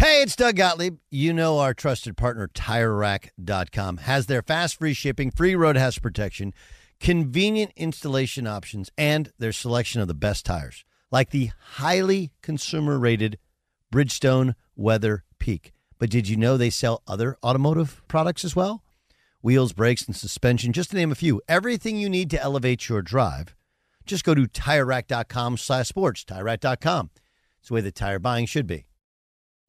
Hey, it's Doug Gottlieb. You know our trusted partner, TireRack.com, has their fast free shipping, free road hazard protection, convenient installation options, and their selection of the best tires, like the highly consumer rated Bridgestone Weather Peak. But did you know they sell other automotive products as well? Wheels, brakes, and suspension, just to name a few. Everything you need to elevate your drive. Just go to TireRack.com slash sports, TireRack.com. It's the way that tire buying should be.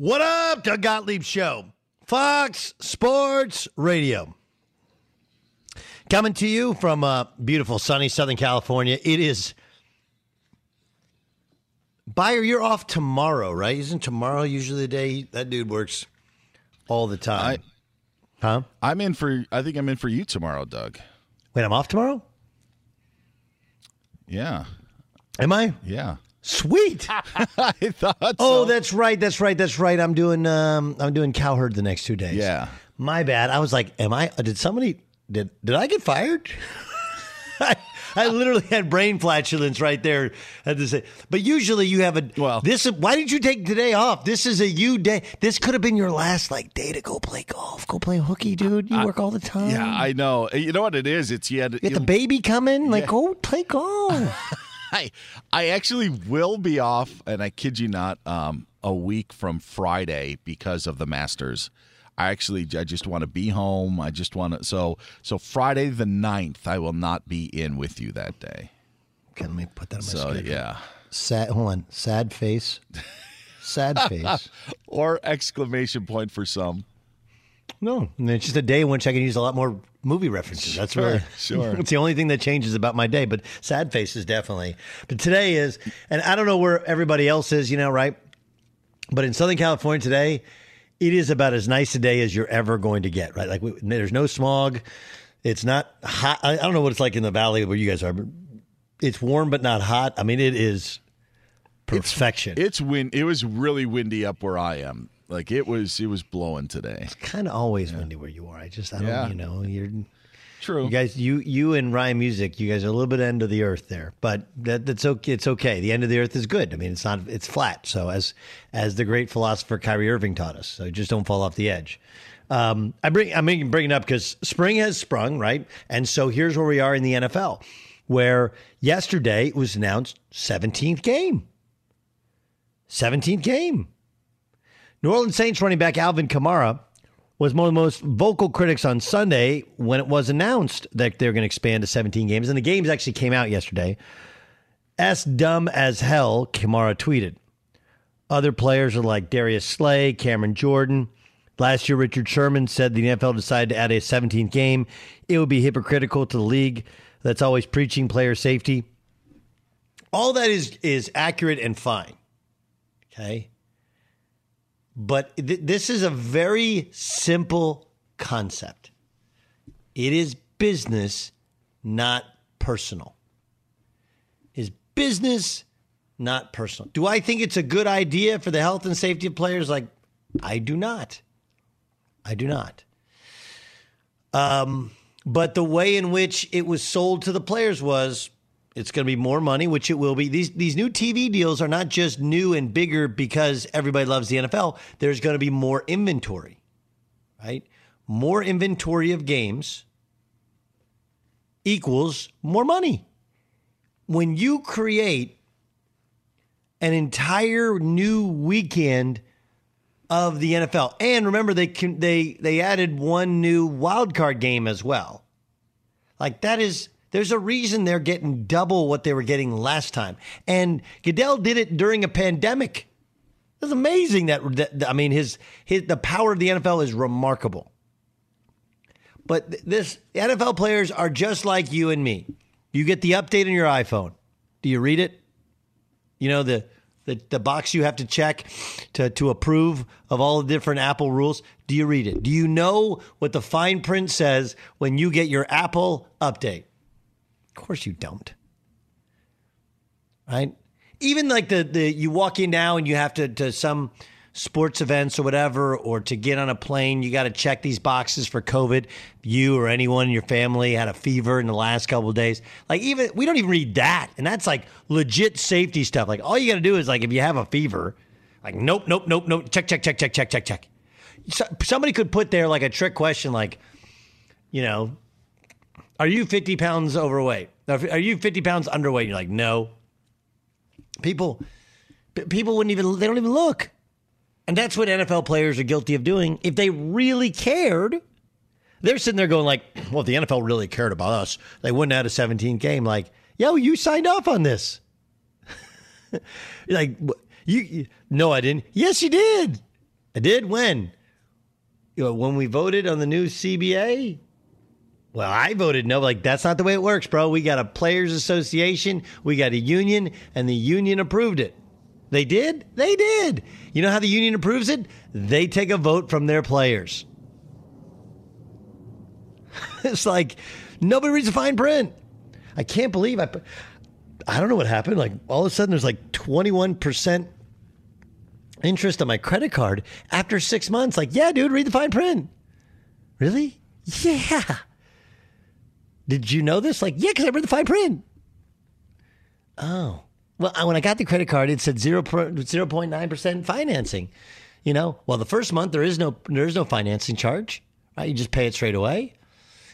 What up, Doug Gottlieb Show? Fox Sports Radio. Coming to you from uh, beautiful sunny Southern California. It is. Buyer, you're off tomorrow, right? Isn't tomorrow usually the day that dude works all the time? huh? I'm in for. I think I'm in for you tomorrow, Doug. Wait, I'm off tomorrow? Yeah. Am I? Yeah. Sweet. I thought. So. Oh, so. that's right. That's right. That's right. I'm doing um I'm doing cowherd the next two days. Yeah. My bad. I was like, am I did somebody did did I get fired? I, I literally had brain flatulence right there. Had to say, but usually you have a well. This is why did you take today off? This is a you day. This could have been your last like day to go play golf, go play hooky, dude. You work all the time. Yeah, I know. You know what it is? It's you had You got the baby coming. Like, go play golf. I I actually will be off, and I kid you not, um, a week from Friday because of the Masters. I actually I just want to be home. I just want to so so Friday the 9th, I will not be in with you that day. Okay, let me put that on my So schedule. yeah. Sad. Hold on. Sad face. Sad face. or exclamation point for some. No, it's just a day in which I can use a lot more movie references. That's Sure, really sure. It's the only thing that changes about my day. But sad faces definitely. But today is, and I don't know where everybody else is, you know, right? But in Southern California today, it is about as nice a day as you're ever going to get, right? Like we, there's no smog. It's not hot. I, I don't know what it's like in the valley where you guys are, but it's warm but not hot. I mean, it is perfection. It's, it's wind. It was really windy up where I am. Like it was. It was blowing today. It's kind of always windy where you are. I just I don't Yeah. you know you're True. you guys you you and Ryan Music you guys are a little bit end of the earth there, but that that's okay. It's okay. The end of the earth is good. I mean it's not it's flat. So as as the great philosopher Kyrie Irving taught us, so just don't fall off the edge. Um, I bring I mean bring it up because spring has sprung right, and so here's where we are in the NFL, where yesterday it was announced 17th game. 17th game. New Orleans Saints running back Alvin Kamara was one of the most vocal critics on Sunday when it was announced that they're going to expand to 17 games. And the games actually came out yesterday. S dumb as hell, Kamara tweeted. Other players are like Darius Slay, Cameron Jordan. Last year, Richard Sherman said the NFL decided to add a 17th game. It would be hypocritical to the league that's always preaching player safety. All that is is accurate and fine. Okay. But th- this is a very simple concept. It is business, not personal. Is business, not personal. Do I think it's a good idea for the health and safety of players? Like, I do not. I do not. Um, but the way in which it was sold to the players was it's going to be more money, which it will be. These these new TV deals are not just new and bigger because everybody loves the NFL. There's going to be more inventory, right? More inventory of games equals more money. When you create an entire new weekend of the NFL, and remember they can, they they added one new wild card game as well. Like that is there's a reason they're getting double what they were getting last time. And Goodell did it during a pandemic. It's amazing that, that I mean his his the power of the NFL is remarkable. But this NFL players are just like you and me. You get the update on your iPhone. Do you read it? You know the the, the box you have to check to, to approve of all the different Apple rules. Do you read it? Do you know what the fine print says when you get your Apple update? Of course you don't. Right? Even like the, the you walk in now and you have to to some sports events or whatever, or to get on a plane, you got to check these boxes for COVID. You or anyone in your family had a fever in the last couple days. Like even we don't even read that, and that's like legit safety stuff. Like all you got to do is like if you have a fever, like nope, nope, nope, nope, check, check, check, check, check, check, check. So, somebody could put there like a trick question, like, you know, are you 50 pounds overweight? Are you 50 pounds underweight? You're like, no. People, people wouldn't even, they don't even look. And that's what NFL players are guilty of doing. If they really cared, they're sitting there going like, well, if the NFL really cared about us, they wouldn't have had a 17 game. Like, yo, you signed off on this. Like, you, you, no, I didn't. Yes, you did. I did. When? You know, when we voted on the new CBA, well, I voted no. Like, that's not the way it works, bro. We got a players association, we got a union, and the union approved it. They did? They did. You know how the union approves it? They take a vote from their players. it's like nobody reads the fine print. I can't believe I I don't know what happened. Like all of a sudden there's like 21% interest on my credit card after 6 months. Like, yeah, dude, read the fine print. Really? Yeah. Did you know this? Like, yeah, because I read the fine print. Oh. Well, when I got the credit card, it said 0, 0.9% financing. You know, well, the first month there is no there is no financing charge, right? You just pay it straight away.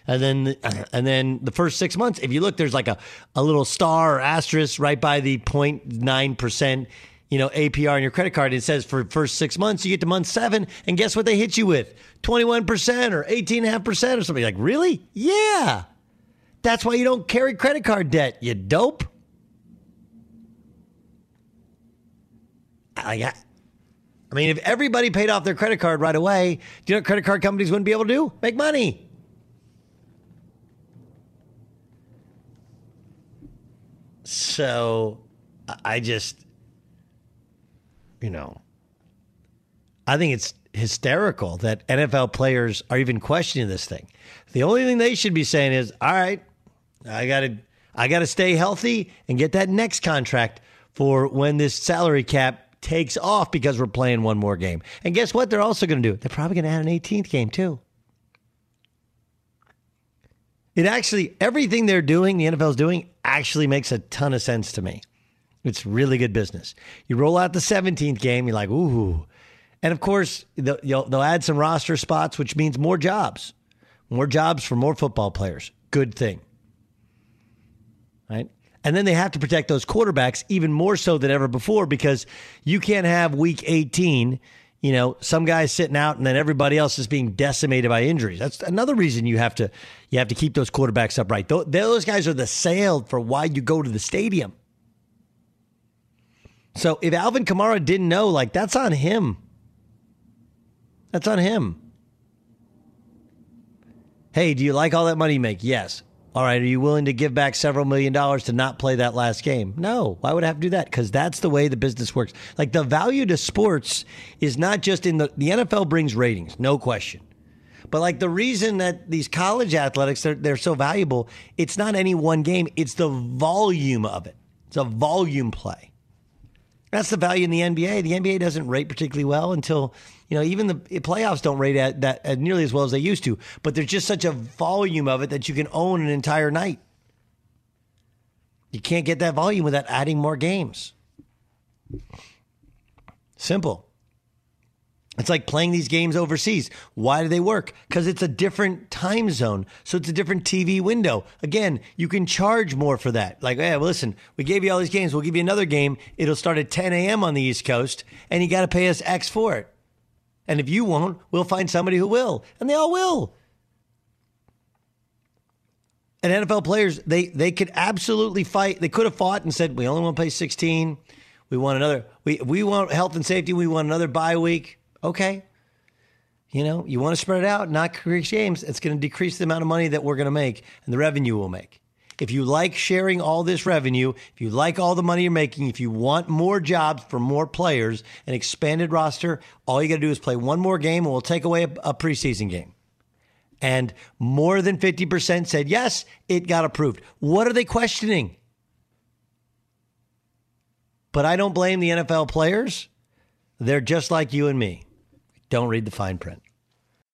And then and then the first 6 months, if you look there's like a a little star or asterisk right by the 0.9% you know, APR on your credit card. It says for first six months, you get to month seven, and guess what they hit you with? 21% or 18.5% or something. Like, really? Yeah. That's why you don't carry credit card debt, you dope. I, I mean, if everybody paid off their credit card right away, do you know credit card companies wouldn't be able to do? Make money. So I just, you know, I think it's hysterical that NFL players are even questioning this thing. The only thing they should be saying is, all right, I got to I got to stay healthy and get that next contract for when this salary cap takes off because we're playing one more game. And guess what? They're also going to do? They're probably going to add an 18th game too. It actually, everything they're doing, the NFL is doing, actually makes a ton of sense to me. It's really good business. You roll out the 17th game, you're like, ooh. And of course, they'll, they'll add some roster spots, which means more jobs, more jobs for more football players. Good thing. Right? And then they have to protect those quarterbacks even more so than ever before because you can't have week 18, you know, some guys sitting out and then everybody else is being decimated by injuries. That's another reason you have to you have to keep those quarterbacks upright. Those guys are the sale for why you go to the stadium. So if Alvin Kamara didn't know, like that's on him. That's on him. Hey, do you like all that money you make? Yes. All right, are you willing to give back several million dollars to not play that last game? No. Why would I have to do that? Because that's the way the business works. Like the value to sports is not just in the the NFL brings ratings, no question. But like the reason that these college athletics they're, they're so valuable, it's not any one game, it's the volume of it. It's a volume play. That's the value in the NBA. The NBA doesn't rate particularly well until, you know, even the playoffs don't rate at that at nearly as well as they used to. But there's just such a volume of it that you can own an entire night. You can't get that volume without adding more games. Simple. It's like playing these games overseas. Why do they work? Because it's a different time zone. So it's a different TV window. Again, you can charge more for that. Like, hey, well, listen, we gave you all these games. We'll give you another game. It'll start at 10 a.m. on the East Coast, and you got to pay us X for it. And if you won't, we'll find somebody who will. And they all will. And NFL players, they, they could absolutely fight. They could have fought and said, we only want to play 16. We want another, we, we want health and safety. We want another bye week. Okay. You know, you want to spread it out, not increase games. It's going to decrease the amount of money that we're going to make and the revenue we'll make. If you like sharing all this revenue, if you like all the money you're making, if you want more jobs for more players, an expanded roster, all you got to do is play one more game and we'll take away a, a preseason game. And more than 50% said yes, it got approved. What are they questioning? But I don't blame the NFL players. They're just like you and me. Don't read the fine print.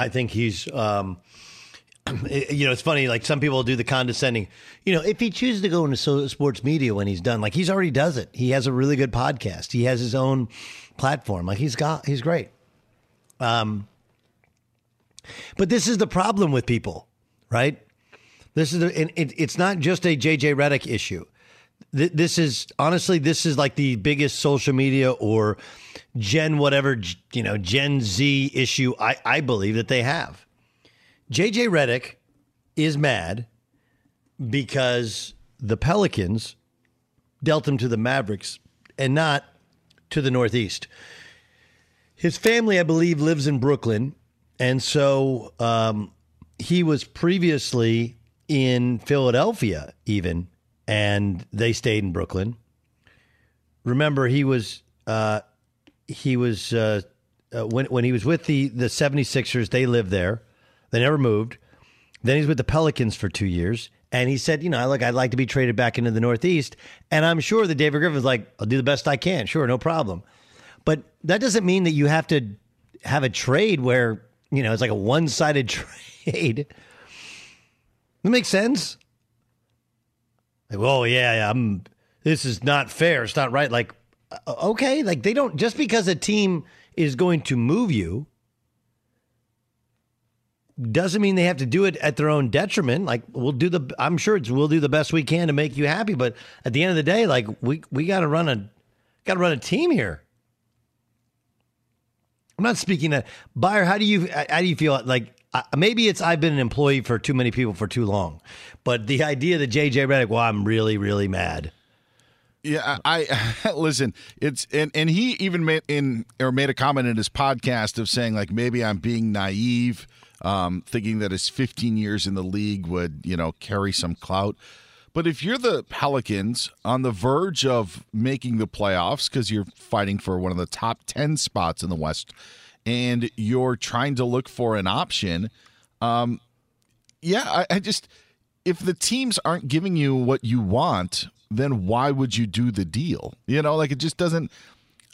I think he's, um, you know, it's funny. Like some people do the condescending. You know, if he chooses to go into sports media when he's done, like he's already does it. He has a really good podcast. He has his own platform. Like he's got, he's great. Um, but this is the problem with people, right? This is, the, and it, it's not just a JJ Redick issue. Th- This is honestly, this is like the biggest social media or Gen whatever you know Gen Z issue I, I believe that they have. JJ Redick is mad because the Pelicans dealt him to the Mavericks and not to the Northeast. His family, I believe, lives in Brooklyn, and so um, he was previously in Philadelphia, even, and they stayed in Brooklyn. Remember, he was uh, he was uh, uh, when when he was with the the 76ers, they lived there. They never moved. Then he's with the Pelicans for two years. And he said, you know, like I'd like to be traded back into the Northeast. And I'm sure that David Griffin's like, I'll do the best I can. Sure, no problem. But that doesn't mean that you have to have a trade where, you know, it's like a one sided trade. That makes sense. Like, oh yeah, yeah, I'm this is not fair. It's not right. Like, uh, okay, like they don't just because a team is going to move you doesn't mean they have to do it at their own detriment. Like we'll do the, I'm sure it's we'll do the best we can to make you happy. But at the end of the day, like we we got to run a got to run a team here. I'm not speaking that. Buyer, how do you how do you feel? Like maybe it's I've been an employee for too many people for too long, but the idea that JJ Redick, well, I'm really really mad. Yeah, I, I listen. It's and and he even made in or made a comment in his podcast of saying like maybe I'm being naive, um, thinking that his 15 years in the league would you know carry some clout. But if you're the Pelicans on the verge of making the playoffs because you're fighting for one of the top 10 spots in the West, and you're trying to look for an option, um, yeah, I, I just if the teams aren't giving you what you want, then why would you do the deal? You know, like it just doesn't.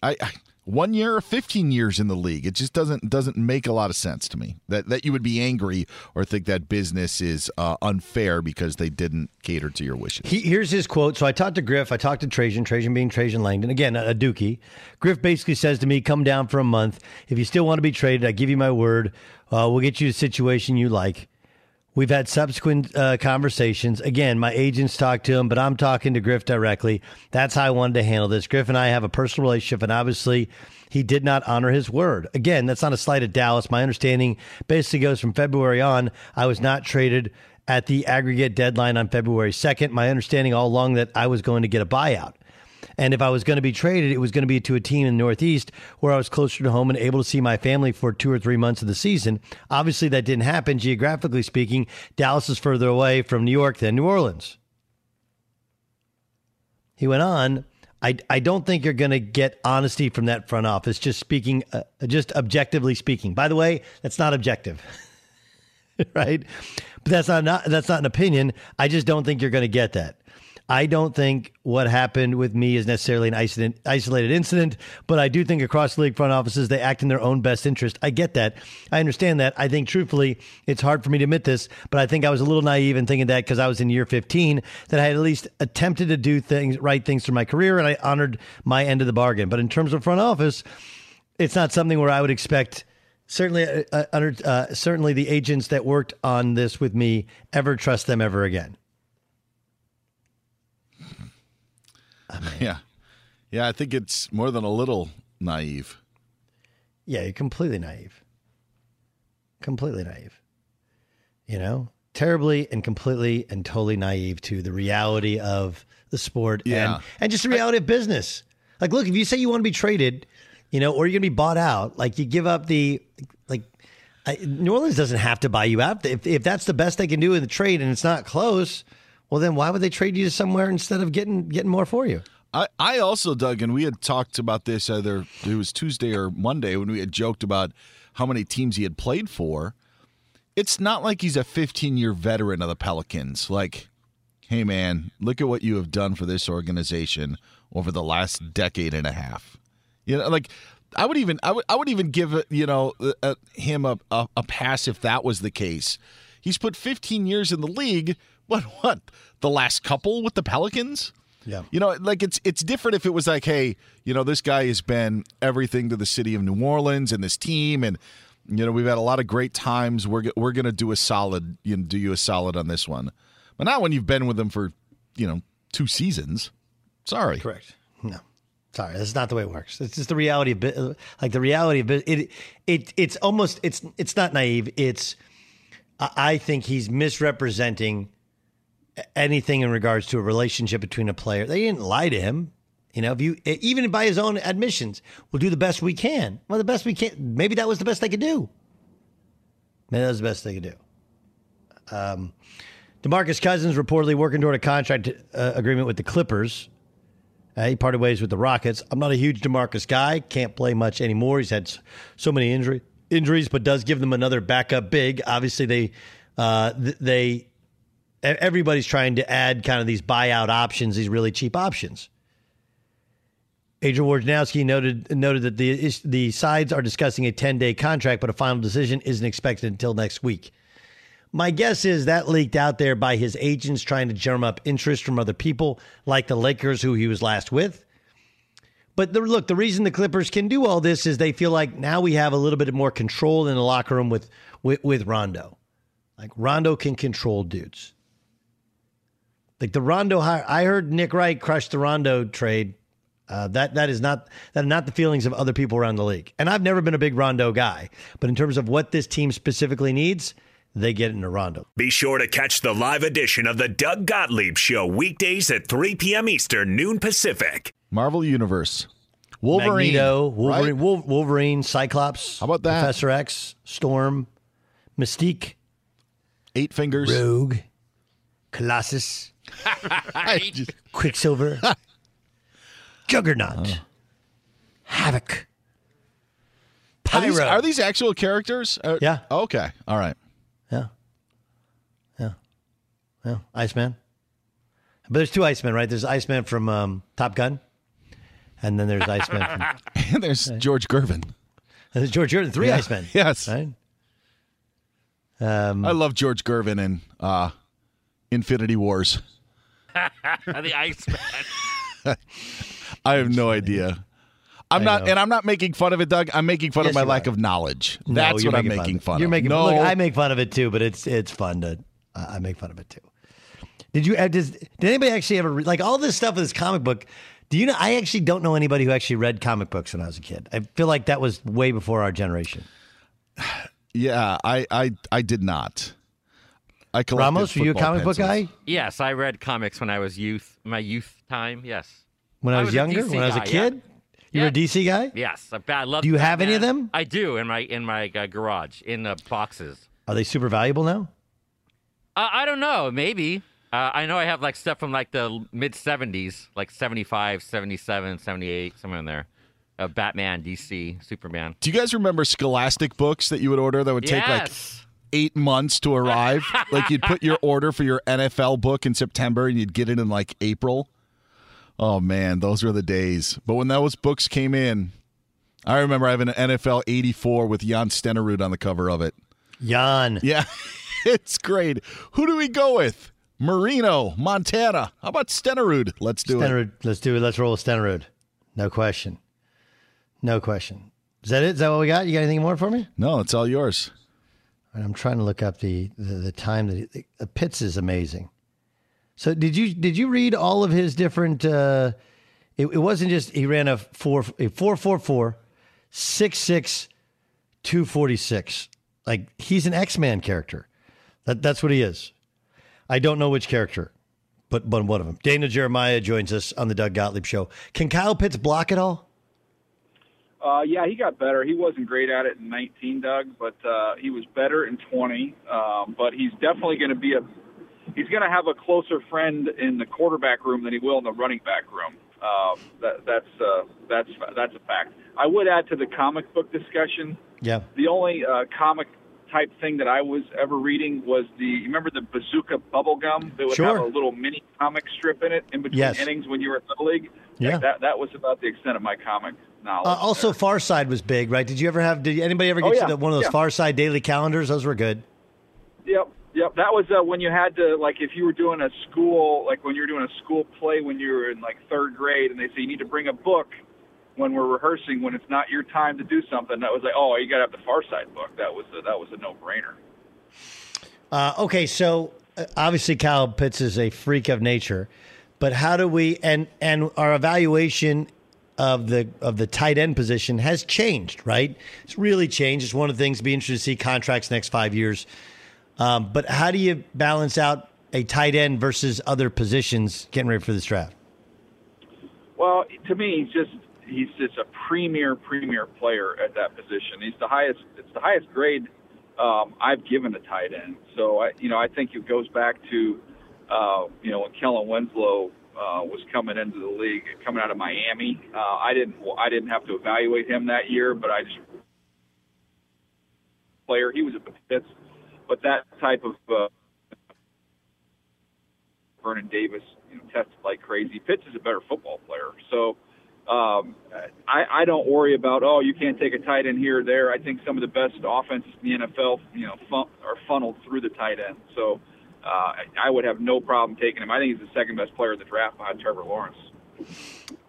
I, I one year or fifteen years in the league, it just doesn't doesn't make a lot of sense to me that that you would be angry or think that business is uh, unfair because they didn't cater to your wishes. He, here's his quote. So I talked to Griff. I talked to Trajan. Trajan being Trajan Langdon. Again, a, a Dookie. Griff basically says to me, "Come down for a month. If you still want to be traded, I give you my word. Uh, we'll get you a situation you like." We've had subsequent uh, conversations. Again, my agents talk to him, but I'm talking to Griff directly. That's how I wanted to handle this. Griff and I have a personal relationship, and obviously, he did not honor his word. Again, that's not a slight at Dallas. My understanding basically goes from February on. I was not traded at the aggregate deadline on February 2nd. My understanding all along that I was going to get a buyout. And if I was going to be traded, it was going to be to a team in the Northeast where I was closer to home and able to see my family for two or three months of the season. Obviously, that didn't happen. Geographically speaking, Dallas is further away from New York than New Orleans. He went on. I, I don't think you're going to get honesty from that front office. Just speaking, uh, just objectively speaking. By the way, that's not objective. right? But that's not, not that's not an opinion. I just don't think you're going to get that. I don't think what happened with me is necessarily an isolated, incident, but I do think across the league front offices, they act in their own best interest. I get that. I understand that. I think, truthfully, it's hard for me to admit this, but I think I was a little naive in thinking that because I was in year 15, that I had at least attempted to do things, right things through my career, and I honored my end of the bargain. But in terms of front office, it's not something where I would expect certainly uh, uh, uh, certainly the agents that worked on this with me ever trust them ever again. Yeah, yeah. I think it's more than a little naive. Yeah, you're completely naive. Completely naive. You know, terribly and completely and totally naive to the reality of the sport Yeah. and and just the reality of business. Like, look, if you say you want to be traded, you know, or you're going to be bought out, like you give up the like. I, New Orleans doesn't have to buy you out. If if that's the best they can do in the trade and it's not close, well, then why would they trade you to somewhere instead of getting getting more for you? I, I also, Doug, and we had talked about this either it was Tuesday or Monday when we had joked about how many teams he had played for. It's not like he's a 15 year veteran of the Pelicans. Like, hey, man, look at what you have done for this organization over the last decade and a half. You know, like I would even I would I would even give you know uh, him a, a a pass if that was the case. He's put 15 years in the league. What what the last couple with the Pelicans? Yeah. You know, like it's it's different if it was like, hey, you know, this guy has been everything to the city of New Orleans and this team, and you know, we've had a lot of great times. We're we're gonna do a solid, you know, do you a solid on this one, but not when you've been with them for you know two seasons. Sorry, correct. No, sorry, that's not the way it works. It's just the reality of like the reality of it. It it's almost it's it's not naive. It's I think he's misrepresenting anything in regards to a relationship between a player. They didn't lie to him. You know, if you even by his own admissions, we'll do the best we can. Well, the best we can. Maybe that was the best they could do. Maybe that was the best they could do. Um, Demarcus Cousins reportedly working toward a contract uh, agreement with the Clippers. Uh, he parted ways with the Rockets. I'm not a huge Demarcus guy. Can't play much anymore. He's had so many injury injuries, but does give them another backup big. Obviously, they uh, th- they everybody's trying to add kind of these buyout options, these really cheap options. Adrian Wojnarowski noted noted that the the sides are discussing a 10 day contract, but a final decision isn't expected until next week. My guess is that leaked out there by his agents trying to drum up interest from other people, like the Lakers, who he was last with. But the, look, the reason the Clippers can do all this is they feel like now we have a little bit more control in the locker room with with, with Rondo. Like Rondo can control dudes. Like the Rondo hire, I heard Nick Wright crush the Rondo trade. Uh, that that is not that are not the feelings of other people around the league. And I've never been a big Rondo guy, but in terms of what this team specifically needs, they get into Rondo. Be sure to catch the live edition of the Doug Gottlieb Show weekdays at 3 p.m. Eastern, noon Pacific. Marvel Universe, Wolverine, Magneto. Wolverine, Wol- Wolverine, Cyclops. How about that? Professor X, Storm, Mystique, Eight Fingers, Rogue, Colossus, Quicksilver, Juggernaut, Havoc, Are these, are these actual characters? Uh, Yeah. Okay. All right. Yeah. Yeah. Yeah. Iceman. But there's two Icemen, right? There's Iceman from um, Top Gun, and then there's Iceman from. And there's George Gervin. And there's George Jordan, three Yeah. Icemen. Yes. Right? Um, I love George Gervin in uh, Infinity Wars. the Iceman. I have no idea. I'm I not, know. and I'm not making fun of it, Doug. I'm making fun Yes, of my lack are. of knowledge. No, That's what I'm making making of. fun You're of. making no, look. I make fun of it too, but it's it's fun to. I I make fun of it too. Did you? uh, Does, did anybody actually ever like all this stuff with this comic book? Do you know? I actually don't know anybody who actually read comic books when I was a kid. I feel like that was way before our generation. yeah, I, I, I did not. I Ramos, were you a football comic book guy Yes, I read comics when I was youth, my youth time. Yes. when I was, a younger? When I was a guy, kid? yeah. You were a DC guy? Yes, I, I love. Do you have any of them? I do in my in my uh, garage in the boxes. Are they super valuable now? Uh, I don't know. Maybe. Uh, I know I have like stuff from like the mid 70s, like 75, 77, 78, somewhere in there. Uh, Batman, DC, Superman. Do you guys remember Scholastic books that you would order that would take like Yes. Eight months to arrive. like you'd put your order for your NFL book in September and you'd get it in like April. Oh man, those were the days. But when those books came in, I remember having an NFL 84 with Jan Stenerud on the cover of it. Jan. Yeah, it's great. Who do we go with? Marino, Montana. How about Stenerud? Let's do it. Let's do it. Let's roll with Stenerud. No question. No question. Is that it? Is that what we got? You got anything more for me? No, it's all yours. And I'm trying to look up the the, the time that he, the Pitts is amazing. So did you did you read all of his different? Uh, it, it wasn't just he ran a four a four four four six six two forty six. Like he's an X Man character. That that's what he is. I don't know which character, but but one of them. Daniel Jeremiah joins us on the Doug Gottlieb Show. Can Kyle Pitts block it all? Uh, yeah, he got better. He wasn't great at it in 19, Doug, but uh, he was better in 20. Um, but he's definitely going to be a he's going to have a closer friend in the quarterback room than he will in the running back room. Um, that, that's uh, that's that's a fact. I would add to the comic book discussion. Yeah. The only uh, comic type thing that I was ever reading was the you remember the bazooka bubble gum that would Sure. have a little mini comic strip in it in between Yes. innings when you were in the league. Yeah. Like, that that was about the extent of my comic knowledge. Uh, also, Far Side was big, right? Did you ever have? Did anybody ever Oh, get yeah. to the, one of those Yeah. Far Side daily calendars? Those were good. Yep, yep. That was uh, when you had to like if you were doing a school like when you were doing a school play when you were in like third grade and they say you need to bring a book when we're rehearsing when it's not your time to do something. That was like oh you got to have the Far Side book. That was a, that was a no brainer. Uh, okay, so uh, obviously Kyle Pitts is a freak of nature, but how do we and and our evaluation of the of the tight end position has changed, right? It's really changed. It's one of the things to be interested to see contracts next five years. Um, but how do you balance out a tight end versus other positions getting ready for this draft? Well, to me, he's just he's just a premier premier player at that position. He's the highest. It's the highest grade um, I've given a tight end. So I, you know, I think it goes back to uh, you know when Kellen Winslow uh, was coming into the league, coming out of Miami. Uh, I didn't I didn't have to evaluate him that year, but I just player. He was a Pitts, but that type of uh, Vernon Davis, you know, tested like crazy. Pitts is a better football player, so um, I, I don't worry about oh you can't take a tight end here or there. I think some of the best offenses in the NFL, you know, fun, are funneled through the tight end. So uh, I, I would have no problem taking him. I think he's the second best player in the draft behind Trevor Lawrence.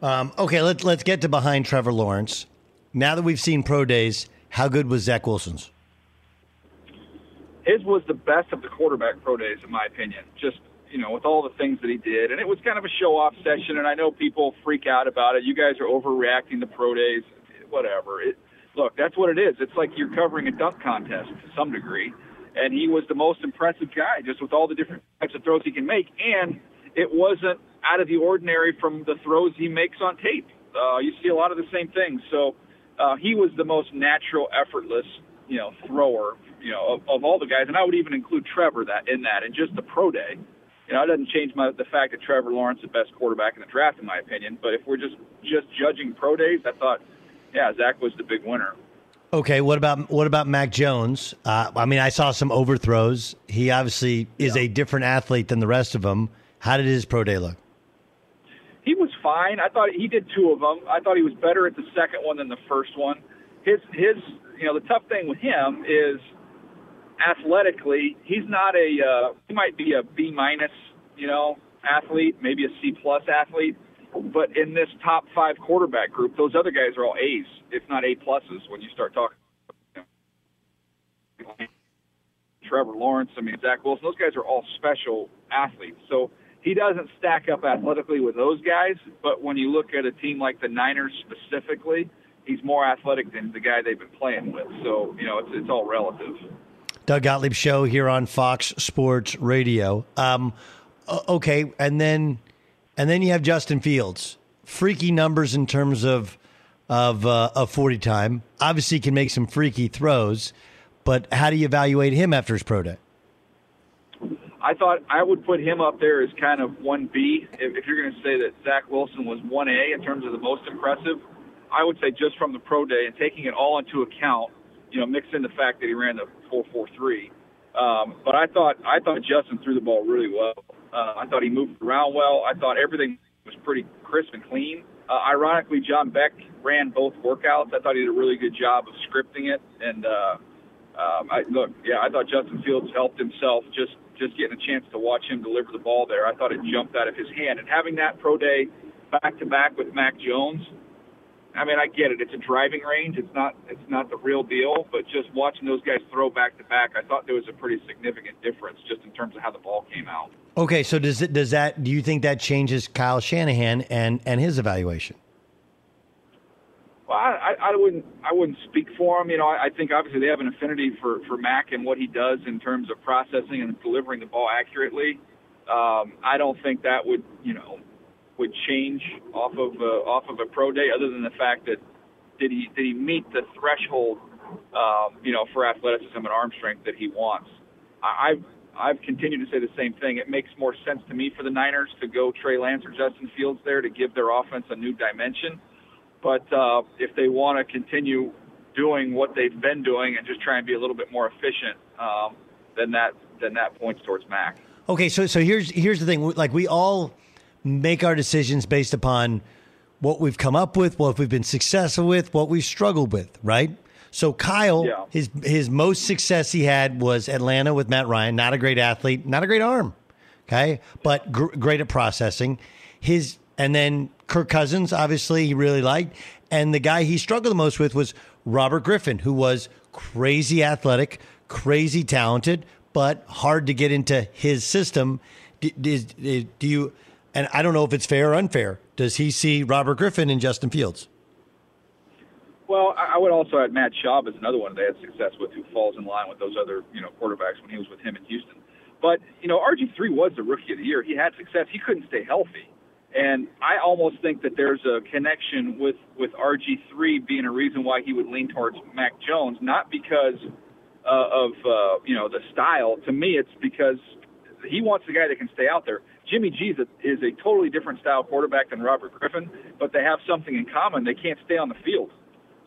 Um, okay, let's let's get to behind Trevor Lawrence. Now that we've seen pro days, how good was Zach Wilson's? his was the best of the quarterback pro days, in my opinion. Just you know, with all the things that he did, and it was kind of a show off session. And I know people freak out about it. You guys are overreacting to pro days, whatever. It, look, that's what it is. It's like you're covering a dunk contest to some degree, and he was the most impressive guy, just with all the different types of throws he can make, and it wasn't out of the ordinary from the throws he makes on tape. Uh, you see a lot of the same things. So uh, he was the most natural, effortless, you know, thrower, you know, of, of all the guys, and I would even include Trevor that in that, and just the pro day. You know, it doesn't change my, the fact that Trevor Lawrence is the best quarterback in the draft, in my opinion. But if we're just just judging pro days, I thought, yeah, Zach was the big winner. Okay, what about what about Mac Jones? Uh, I mean, I saw some overthrows. He obviously is a different athlete than the rest of them. How did his pro day look? He was fine. I thought he did two of them. I thought he was better at the second one than the first one. His his you know the tough thing with him is athletically he's not a uh, he might be a B minus you know athlete, maybe a C plus athlete, but in this top five quarterback group, those other guys are all A's, if not A pluses. When you start talking. Trevor Lawrence, I mean Zach Wilson, those guys are all special athletes. So he doesn't stack up athletically with those guys, but when you look at a team like the Niners specifically, he's more athletic than the guy they've been playing with. So, you know, it's it's all relative. Doug Gottlieb show here on Fox Sports Radio. Um, okay, and then and then you have Justin Fields. Freaky numbers in terms of of uh, of forty time. Obviously, can make some freaky throws, but how do you evaluate him after his pro day? I thought I would put him up there as kind of 1B. If, if you're going to say that Zach Wilson was 1A in terms of the most impressive, I would say just from the pro day and taking it all into account, you know, mix in the fact that he ran the 4.43. Um, but I thought I thought Justin threw the ball really well. Uh, I thought he moved around well. I thought everything was pretty crisp and clean. Uh, ironically, John Beck ran both workouts. I thought he did a really good job of scripting it. And uh, um, I look, yeah, I thought Justin Fields helped himself just just getting a chance to watch him deliver the ball there. I thought it jumped out of his hand. And having that pro day back to back with Mac Jones, I mean, I get it. It's a driving range. It's not it's not the real deal. But just watching those guys throw back to back, I thought there was a pretty significant difference just in terms of how the ball came out. Okay, so does it does that do you think that changes Kyle Shanahan and and his evaluation? Well, I, I wouldn't I wouldn't speak for him. You know, I, I think obviously they have an affinity for for Mac and what he does in terms of processing and delivering the ball accurately. Um, I don't think that would you know would change off of uh, off of a pro day, other than the fact that did he did he meet the threshold, um, you know, for athleticism and arm strength that he wants? I, I've I've continued to say the same thing. It makes more sense to me for the Niners to go Trey Lance or Justin Fields there to give their offense a new dimension. But uh, if they want to continue doing what they've been doing and just try and be a little bit more efficient, um, then that then that points towards Mac. Okay, so so here's here's the thing. Like we all make our decisions based upon what we've come up with, what we've been successful with, what we've struggled with, right? So Kyle, Yeah. his his most success he had was Atlanta with Matt Ryan. Not a great athlete, not a great arm, okay, but gr- great at processing. His and then Kirk Cousins, obviously, he really liked. And the guy he struggled the most with was Robert Griffin, who was crazy athletic, crazy talented, but hard to get into his system. D- d- d- Do you? And I don't know if it's fair or unfair. Does he see Robert Griffin and Justin Fields? Well, I would also add Matt Schaub as another one they had success with, who falls in line with those other you know quarterbacks when he was with him in Houston. But you know, RG three was the rookie of the year. He had success. He couldn't stay healthy, and I almost think that there's a connection with with RG three being a reason why he would lean towards Mac Jones, not because uh, of uh, you know the style. To me, it's because he wants a guy that can stay out there. Jimmy G is is a totally different style quarterback than Robert Griffin, but they have something in common. They can't stay on the field.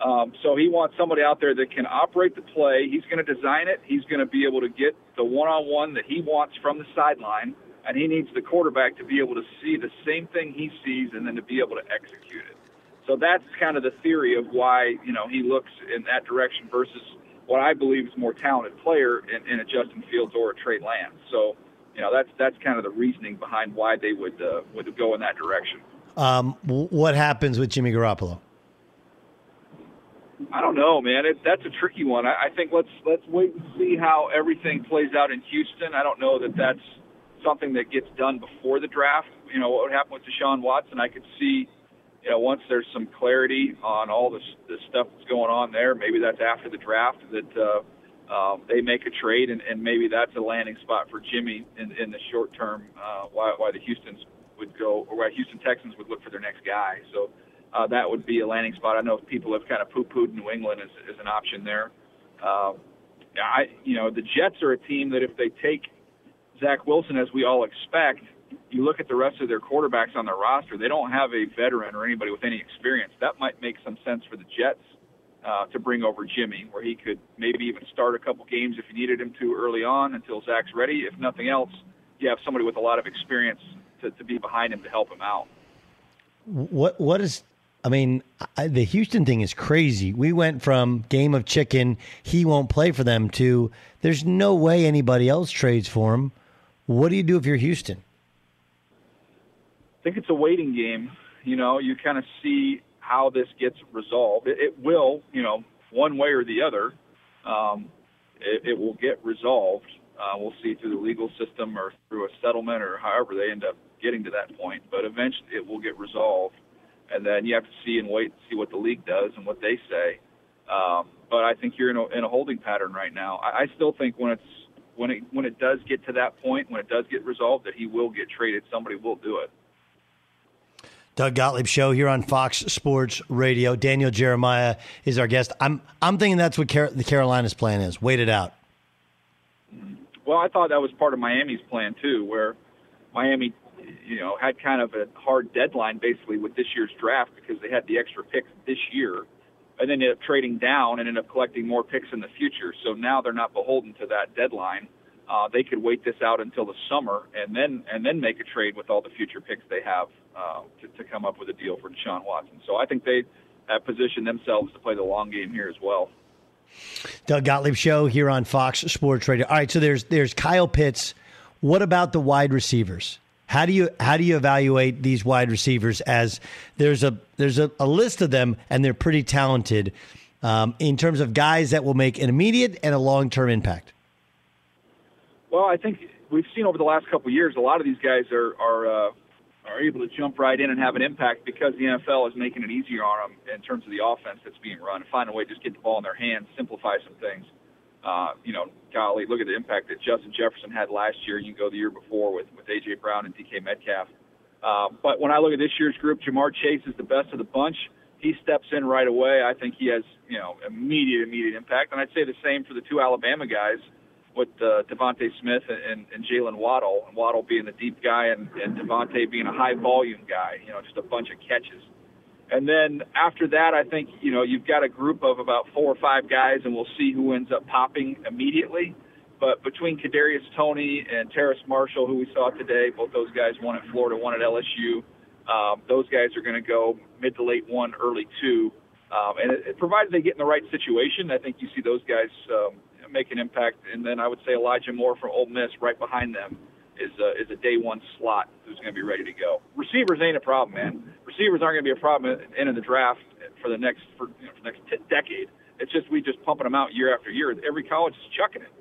Um, so he wants somebody out there that can operate the play. He's going to design it. He's going to be able to get the one-on-one that he wants from the sideline, and he needs the quarterback to be able to see the same thing he sees and then to be able to execute it. So that's kind of the theory of why you know he looks in that direction versus what I believe is more talented player in, in a Justin Fields or a Trey Lance. So you know that's that's kind of the reasoning behind why they would uh, would go in that direction. Um, what happens with Jimmy Garoppolo? I don't know, man. It, that's a tricky one. I, I think let's let's wait and see how everything plays out in Houston. I don't know that that's something that gets done before the draft. You know what would happen with Deshaun Watson? I could see, you know, once there's some clarity on all this the stuff that's going on there. Maybe that's after the draft that uh, um, they make a trade, and, and maybe that's a landing spot for Jimmy in, in the short term. Uh, why why the Houston's would go, or why Houston Texans would look for their next guy. So uh, that would be a landing spot. I know people have kind of poo-pooed New England as, as an option there. Um, I, you know, the Jets are a team that if they take Zach Wilson as we all expect, you look at the rest of their quarterbacks on their roster, they don't have a veteran or anybody with any experience. That might make some sense for the Jets uh, to bring over Jimmy, where he could maybe even start a couple games if you needed him to early on until Zach's ready. If nothing else, you have somebody with a lot of experience to, to be behind him to help him out. What what is? I mean, I, the Houston thing is crazy. We went from game of chicken, he won't play for them, to there's no way anybody else trades for him. What do you do if you're Houston? I think it's a waiting game. You know, you kind of see how this gets resolved. It, it will, you know, one way or the other, um, it, it will get resolved. Uh, we'll see through the legal system or through a settlement or however they end up getting to that point. But eventually, it will get resolved, and then you have to see and wait and see what the league does and what they say. Um, but I think you're in a, in a holding pattern right now. I, I still think when it's when it when it does get to that point, when it does get resolved, that he will get traded. Somebody will do it. Doug Gottlieb show here on Fox Sports Radio. Daniel Jeremiah is our guest. I'm I'm thinking that's what Car- the Carolinas' plan is. Wait it out. Well, I thought that was part of Miami's plan too, where Miami, you know, had kind of a hard deadline basically with this year's draft because they had the extra picks this year, and then ended up trading down and ended up collecting more picks in the future. So now they're not beholden to that deadline. uh, they could wait this out until the summer and then and then make a trade with all the future picks they have uh, to, to come up with a deal for Deshaun Watson. So I think they have positioned themselves to play the long game here as well. Doug Gottlieb show here on Fox Sports Radio. All right, so there's there's Kyle Pitts. What about the wide receivers? How do you how do you evaluate these wide receivers? As there's a there's a, a list of them, and they're pretty talented um, in terms of guys that will make an immediate and a long term impact. Well, I think we've seen over the last couple of years, a lot of these guys are are uh, are able to jump right in and have an impact because the NFL is making it easier on them in terms of the offense that's being run. And find a way to just get the ball in their hands, simplify some things. Uh, you know, golly, look at the impact that Justin Jefferson had last year. You can go the year before with with AJ Brown and DK Metcalf. Uh, but when I look at this year's group, Ja'Marr Chase is the best of the bunch. He steps in right away. I think he has, you know, immediate, immediate impact. And I'd say the same for the two Alabama guys with uh, DeVonta Smith and, and, and Jaylen Waddle, and Waddle being the deep guy and, and DeVonta being a high volume guy, you know, just a bunch of catches. And then after that, I think, you know, you've got a group of about four or five guys, and we'll see who ends up popping immediately. But between Kadarius Toney and Terrace Marshall, who we saw today, both those guys, one at Florida, one at LSU, um, those guys are going to go mid to late one, early two. Um, and it, it, provided they get in the right situation, I think you see those guys um, make an impact. And then I would say Elijah Moore from Ole Miss right behind them is a, is a day one slot who's going to be ready to go. Receivers ain't a problem, man. Receivers aren't going to be a problem at the end of the draft for the next for, you know, for the next t- decade. It's just we just pumping them out year after year. Every college is chucking it.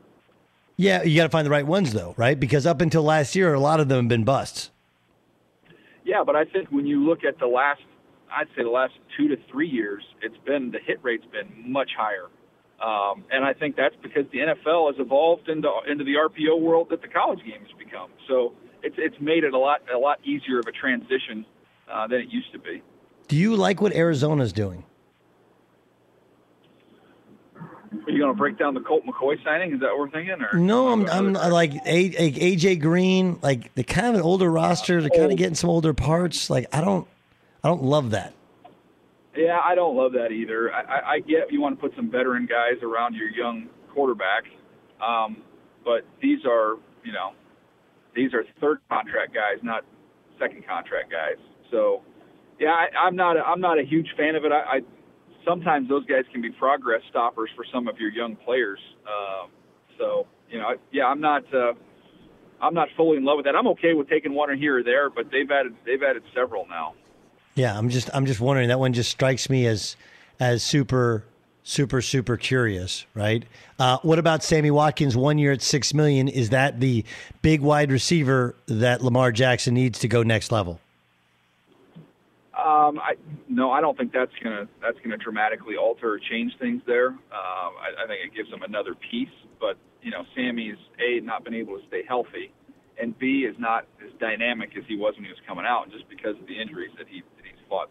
Yeah, you got to find the right ones though, right? Because up until last year, a lot of them have been busts. Yeah, but I think when you look at the last, I'd say the last two to three years, it's been the hit rate's been much higher. Um, and I think that's because the NFL has evolved into into the RPO world that the college game has become. So it's it's made it a lot a lot easier of a transition uh, than it used to be. Do you like what Arizona's doing? Are you going to break down the Colt McCoy signing? Is that what we're thinking? Or no, I'm I'm like AJ Green, like the kind of an older roster. They're kind of getting some older parts. Like I don't I don't love that. Yeah, I don't love that either. I, I, get you want to put some veteran guys around your young quarterback, um, but these are, you know, these are third contract guys, not second contract guys. So, yeah, I, I'm not a, I'm not a huge fan of it. I, I sometimes those guys can be progress stoppers for some of your young players. Um, so, you know, yeah, I'm not. Uh, I'm not fully in love with that. I'm okay with taking one here or there, but they've added they've added several now. Yeah, I'm just I'm just wondering. That one just strikes me as as super super super curious, right? Uh, what about Sammy Watkins? One year at six million. Is that the big wide receiver that Lamar Jackson needs to go next level? Um, I, no, I don't think that's gonna that's gonna dramatically alter or change things there. Um, I, I think it gives them another piece, but you know, Sammy's a not been able to stay healthy, and B is not as dynamic as he was when he was coming out, just because of the injuries that he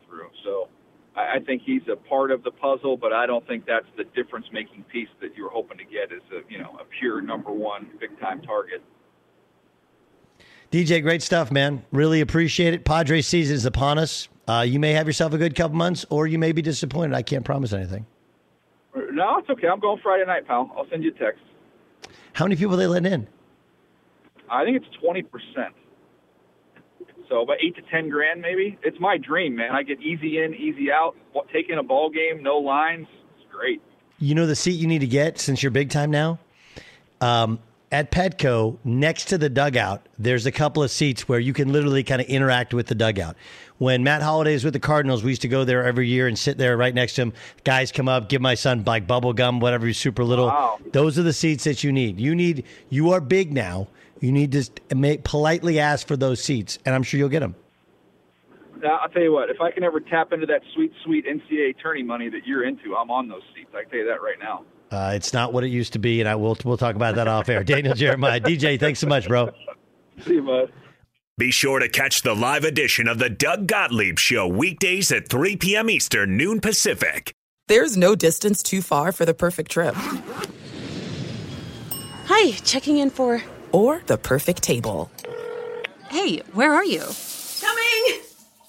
through. So I, I think he's a part of the puzzle, but I don't think that's the difference-making piece that you're hoping to get as a you know a pure number one big-time target. DJ, great stuff, man. Really appreciate it. Padres season is upon us. Uh, you may have yourself a good couple months, or you may be disappointed. I can't promise anything. No, it's okay. I'm going Friday night, pal. I'll send you a text. How many people are they letting in? I think it's twenty percent. So about eight to ten grand, maybe. It's my dream, man. I get easy in, easy out. Taking a ball game, no lines. It's great. You know the seat you need to get since you're big time now. Um, at Petco, next to the dugout, there's a couple of seats where you can literally kind of interact with the dugout. When Matt Holliday is with the Cardinals, we used to go there every year and sit there right next to him. Guys come up, give my son like bubble gum, whatever he's super little. Wow. Those are the seats that you need. You need. You are big now. You need to make, politely ask for those seats, and I'm sure you'll get them. Now, I'll tell you what, if I can ever tap into that sweet, sweet NCAA attorney money that you're into, I'm on those seats. I can tell you that right now. Uh, it's not what it used to be, and I will we'll talk about that off air. Daniel Jeremiah, DJ, thanks so much, bro. See you, bud. Be sure to catch the live edition of the Doug Gottlieb Show weekdays at 3 p.m. Eastern, noon Pacific. There's no distance too far for the perfect trip. Hi, checking in for. Or the perfect table. Hey, where are you? Coming!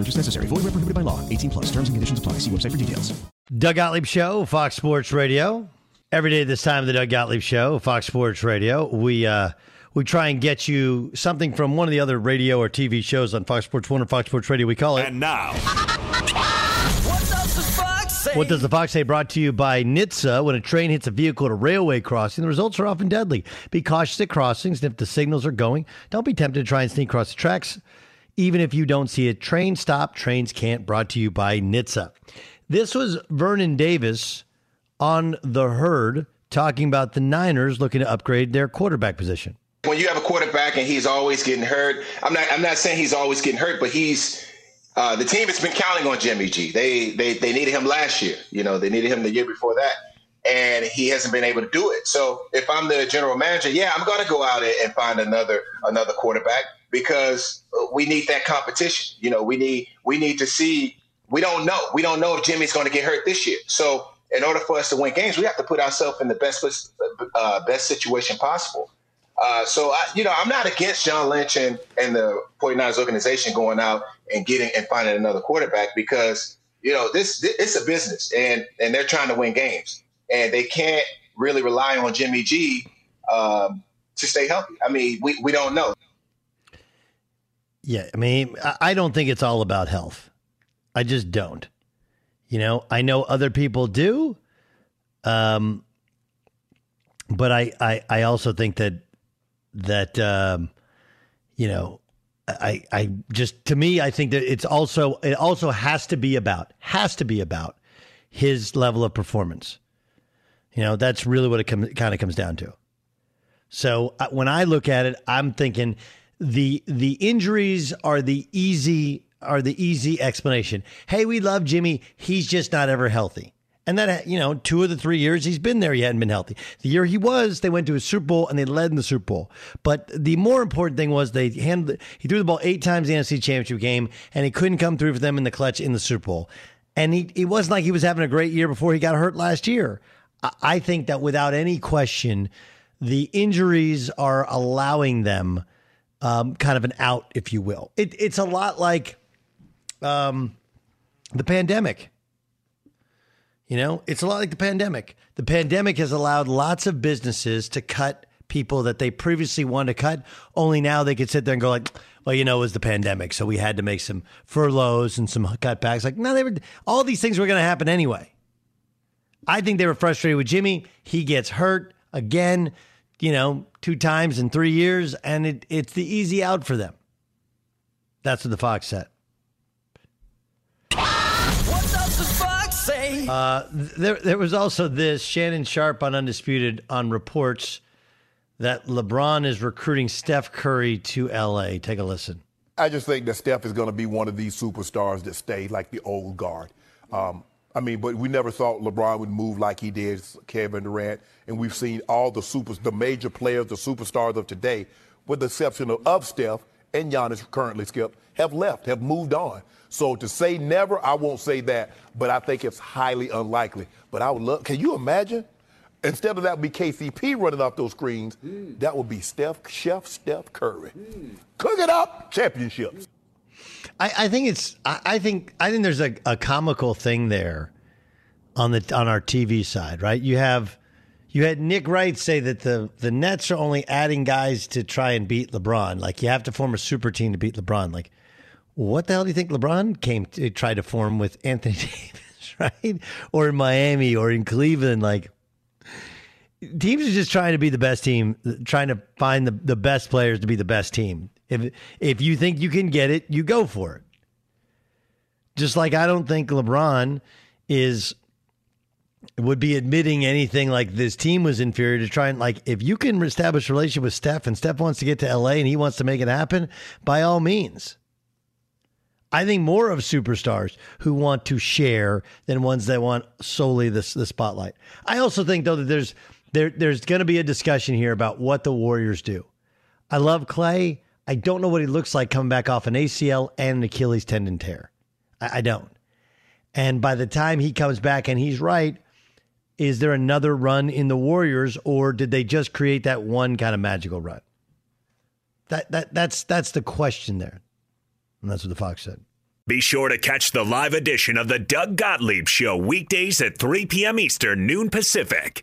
No purchase necessary. Void where prohibited by law. 18 plus. Terms and conditions apply. See website for details. Doug Gottlieb Show, Fox Sports Radio. Every day at this time, the Doug Gottlieb Show, Fox Sports Radio. We uh, we try and get you something from one of the other radio or TV shows on Fox Sports One or Fox Sports Radio. We call it. And now, what does the Fox say? What does the Fox say? Brought to you by NHTSA. When a train hits a vehicle at a railway crossing, the results are often deadly. Be cautious at crossings, and if the signals are going, don't be tempted to try and sneak across the tracks. Even if you don't see a train stop, trains can't. Brought to you by NHTSA. This was Vernon Davis on the herd talking about the Niners looking to upgrade their quarterback position. When you have a quarterback and he's always getting hurt, I'm not. I'm not saying he's always getting hurt, but he's uh, the team has been counting on Jimmy G. They they they needed him last year. You know, they needed him the year before that, and he hasn't been able to do it. So if I'm the general manager, yeah, I'm going to go out and find another another quarterback because we need that competition. You know, we need we need to see. We don't know. We don't know if Jimmy's going to get hurt this year. So in order for us to win games, we have to put ourselves in the best uh, best situation possible. Uh, so, I, you know, I'm not against John Lynch and, and the 49ers organization going out and getting and finding another quarterback because, you know, this, this it's a business and, and they're trying to win games and they can't really rely on Jimmy G um, to stay healthy. I mean, we, we don't know. Yeah, I mean, I- don't think it's all about health. I just don't. You know, I know other people do, um, but I, I, I also think that that um, you know, I, I just to me, I think that it's also it also has to be about has to be about his level of performance. You know, that's really what it com- kind of comes down to. So uh, when I look at it, I'm thinking the the injuries are the easy are the easy explanation. Hey, we love Jimmy. He's just not ever healthy. And that you know, two of the three years he's been there, he hadn't been healthy. The year he was, they went to a Super Bowl and they led in the Super Bowl. But the more important thing was they handled. He threw the ball eight times the NFC Championship game, and he couldn't come through for them in the clutch in the Super Bowl. And he it wasn't like he was having a great year before he got hurt last year. I- I think that without any question, the injuries are allowing them um, kind of an out, if you will. It, it's a lot like um, the pandemic. You know, it's a lot like the pandemic. The pandemic has allowed lots of businesses to cut people that they previously wanted to cut. Only now they could sit there and go like, "Well, you know, it was the pandemic, so we had to make some furloughs and some cutbacks." Like, no, they were all these things were going to happen anyway. I think they were frustrated with Jimmy. He gets hurt again, you know, two times in three years, and it, it's the easy out for them. That's what the Fox said. What does the fox say? Uh, there, there was also this Shannon Sharpe on Undisputed on reports that LeBron is recruiting Steph Curry to LA. Take a listen. I just think that Steph is going to be one of these superstars that stay like the old guard. Um, I mean, but we never thought LeBron would move like he did, Kevin Durant, and we've seen all the supers, the major players, the superstars of today, with the exception of, of Steph and Giannis currently, Skip, have left, have moved on. So to say never, I won't say that, but I think it's highly unlikely. But I would love. Can you imagine? Instead of that would be KCP running off those screens, hmm. that would be Steph, Chef Steph Curry. Hmm. Cook it up, championships. I, I think it's. I, I think. I think there's a, a comical thing there on the on our TV side, right? You have you had Nick Wright say that the the Nets are only adding guys to try and beat LeBron. Like you have to form a super team to beat LeBron. Like what the hell do you think LeBron came to try to form with Anthony Davis, right? Or in Miami or in Cleveland, like teams are just trying to be the best team, trying to find the, the best players to be the best team. If if you think you can get it, you go for it. Just like I don't think LeBron is would be admitting anything like this team was inferior to try and like if you can establish a relationship with Steph and Steph wants to get to LA and he wants to make it happen, by all means. I think more of superstars who want to share than ones that want solely the, the spotlight. I also think though that there's there there's going to be a discussion here about what the Warriors do. I love Clay. I don't know what he looks like coming back off an ACL and an Achilles tendon tear. I, I don't. And by the time he comes back and he's right, is there another run in the Warriors, or did they just create that one kind of magical run? That that that's that's the question there. And that's what the Fox said. Be sure to catch the live edition of the Doug Gottlieb Show weekdays at 3 p.m. Eastern, noon Pacific.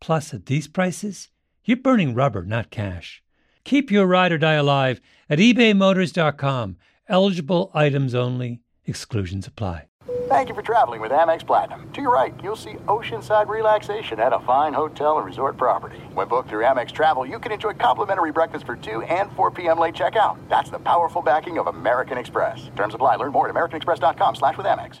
Plus, at these prices, you're burning rubber, not cash. Keep your ride or die alive at ebaymotors.com. Eligible items only, exclusions apply. Thank you for traveling with Amex Platinum. To your right, you'll see oceanside relaxation at a fine hotel and resort property. When booked through Amex Travel, you can enjoy complimentary breakfast for 2 and 4 p.m. late checkout. That's the powerful backing of American Express. Terms apply. Learn more at americanexpress.com slash with Amex.